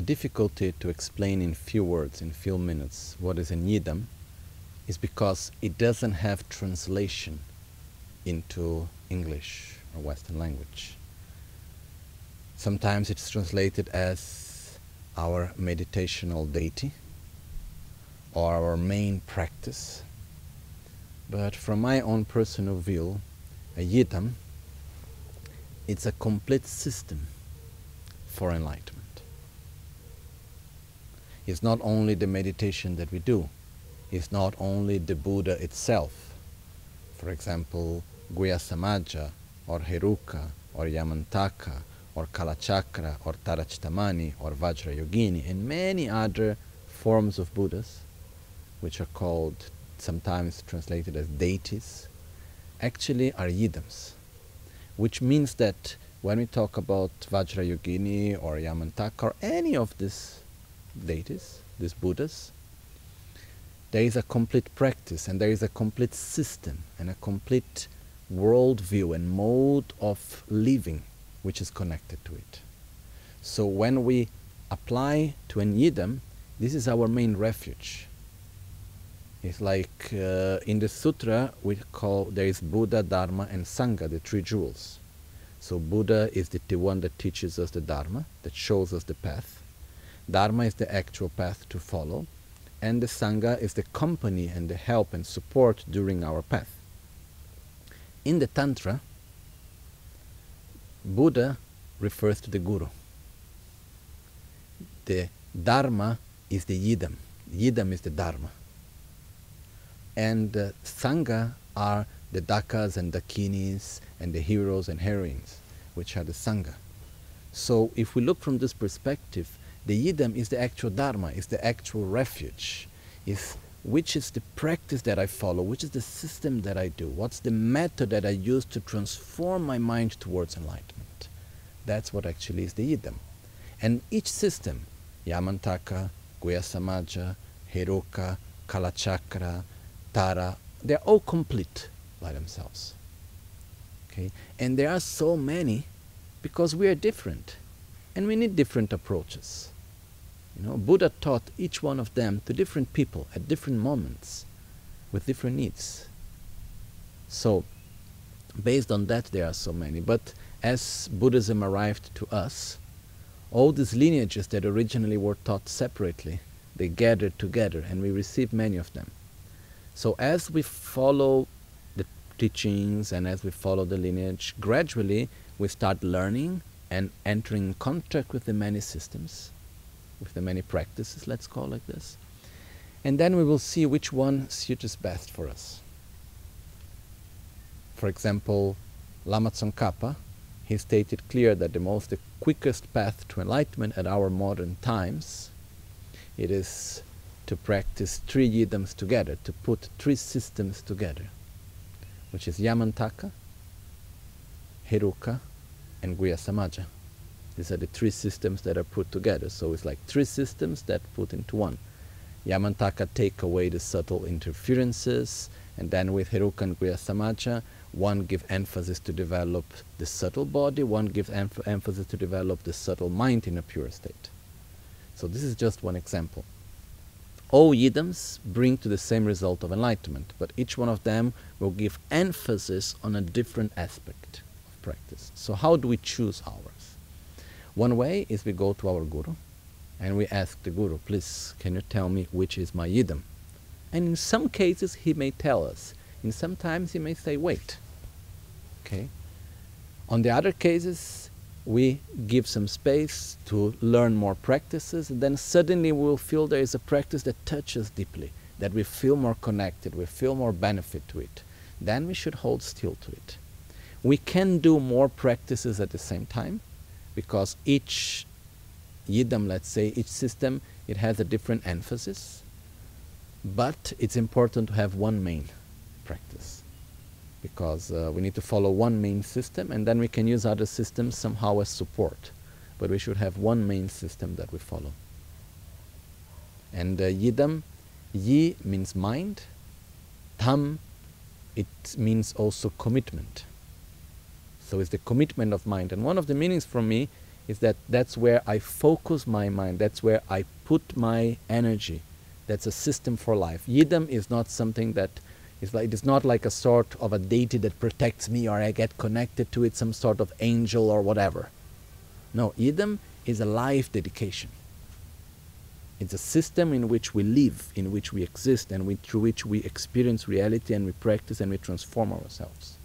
The difficulty to explain in few words, in few minutes, what is a Yidam is because it doesn't have translation into English or Western language. Sometimes it's translated as our meditational deity or our main practice. But from my own personal view, a Yidam, it's a complete system for enlightenment. It's not only the meditation that we do, it's not only the Buddha itself. For example, Guhyasamaja or Heruka or Yamantaka or Kalachakra or Tara Chittamani or Vajrayogini and many other forms of Buddhas, which are called sometimes translated as deities, actually are yidams, which means that when we talk about Vajrayogini or Yamantaka or any of these deities, these Buddhas, there is a complete practice and there is a complete system and a complete worldview and mode of living which is connected to it. So when we apply to an yidam, this is our main refuge. It's like uh, in the sutra we call there is Buddha, Dharma, and Sangha, the three jewels. So Buddha is the, the one that teaches us the Dharma, that shows us the path. Dharma is the actual path to follow, and the Sangha is the company and the help and support during our path. In the Tantra, Buddha refers to the Guru. The Dharma is the Yidam. Yidam is the Dharma. And uh, Sangha are the Dakas and Dakinis and the heroes and heroines, which are the Sangha. So if we look from this perspective, the Yidam is the actual Dharma, is the actual refuge, is which is the practice that I follow, which is the system that I do, what's the method that I use to transform my mind towards enlightenment. That's what actually is the Yidam. And each system, Yamantaka, Guhyasamaja, Heruka, Kalachakra, Tara, they're all complete by themselves. Okay? And there are so many because we are different and we need different approaches. You know, Buddha taught each one of them to different people at different moments with different needs. So, based on that, there are so many. But as Buddhism arrived to us, all these lineages that originally were taught separately, they gathered together and we receive many of them. So as we follow the teachings and as we follow the lineage, gradually we start learning and entering contact with the many systems with the many practices, let's call it like this. And then we will see which one suits best for us. For example, Lama Tsongkhapa, he stated clear that the most the quickest path to enlightenment at our modern times, it is to practice three yidams together, to put three systems together, which is Yamantaka, Heruka, and Guhyasamaja. These are the three systems that are put together. So it's like three systems that put into one. Yamantaka take away the subtle interferences, and then with Heruka and Guhyasamaja, one give emphasis to develop the subtle body, one gives emph emphasis to develop the subtle mind in a pure state. So this is just one example. All yidams bring to the same result of enlightenment, but each one of them will give emphasis on a different aspect of practice. So how do we choose ours? One way is we go to our guru and we ask the guru, please, can you tell me which is my yidam? And in some cases, he may tell us. In some times, he may say, wait. Okay. On the other cases, we give some space to learn more practices, and then suddenly we will feel there is a practice that touches deeply, that we feel more connected, we feel more benefit to it. Then we should hold still to it. We can do more practices at the same time, because each yidam, let's say, each system, it has a different emphasis, but it's important to have one main practice because uh, we need to follow one main system and then we can use other systems somehow as support. But we should have one main system that we follow. And uh, yidam, yi means mind, tam, it means also commitment. So it's the commitment of mind. And one of the meanings for me is that that's where I focus my mind, that's where I put my energy. That's a system for life. Yidam is not something that is like it's not like a sort of a deity that protects me or I get connected to it, some sort of angel or whatever. No, Yidam is a life dedication. It's a system in which we live, in which we exist, and we, through which we experience reality and we practice and we transform ourselves.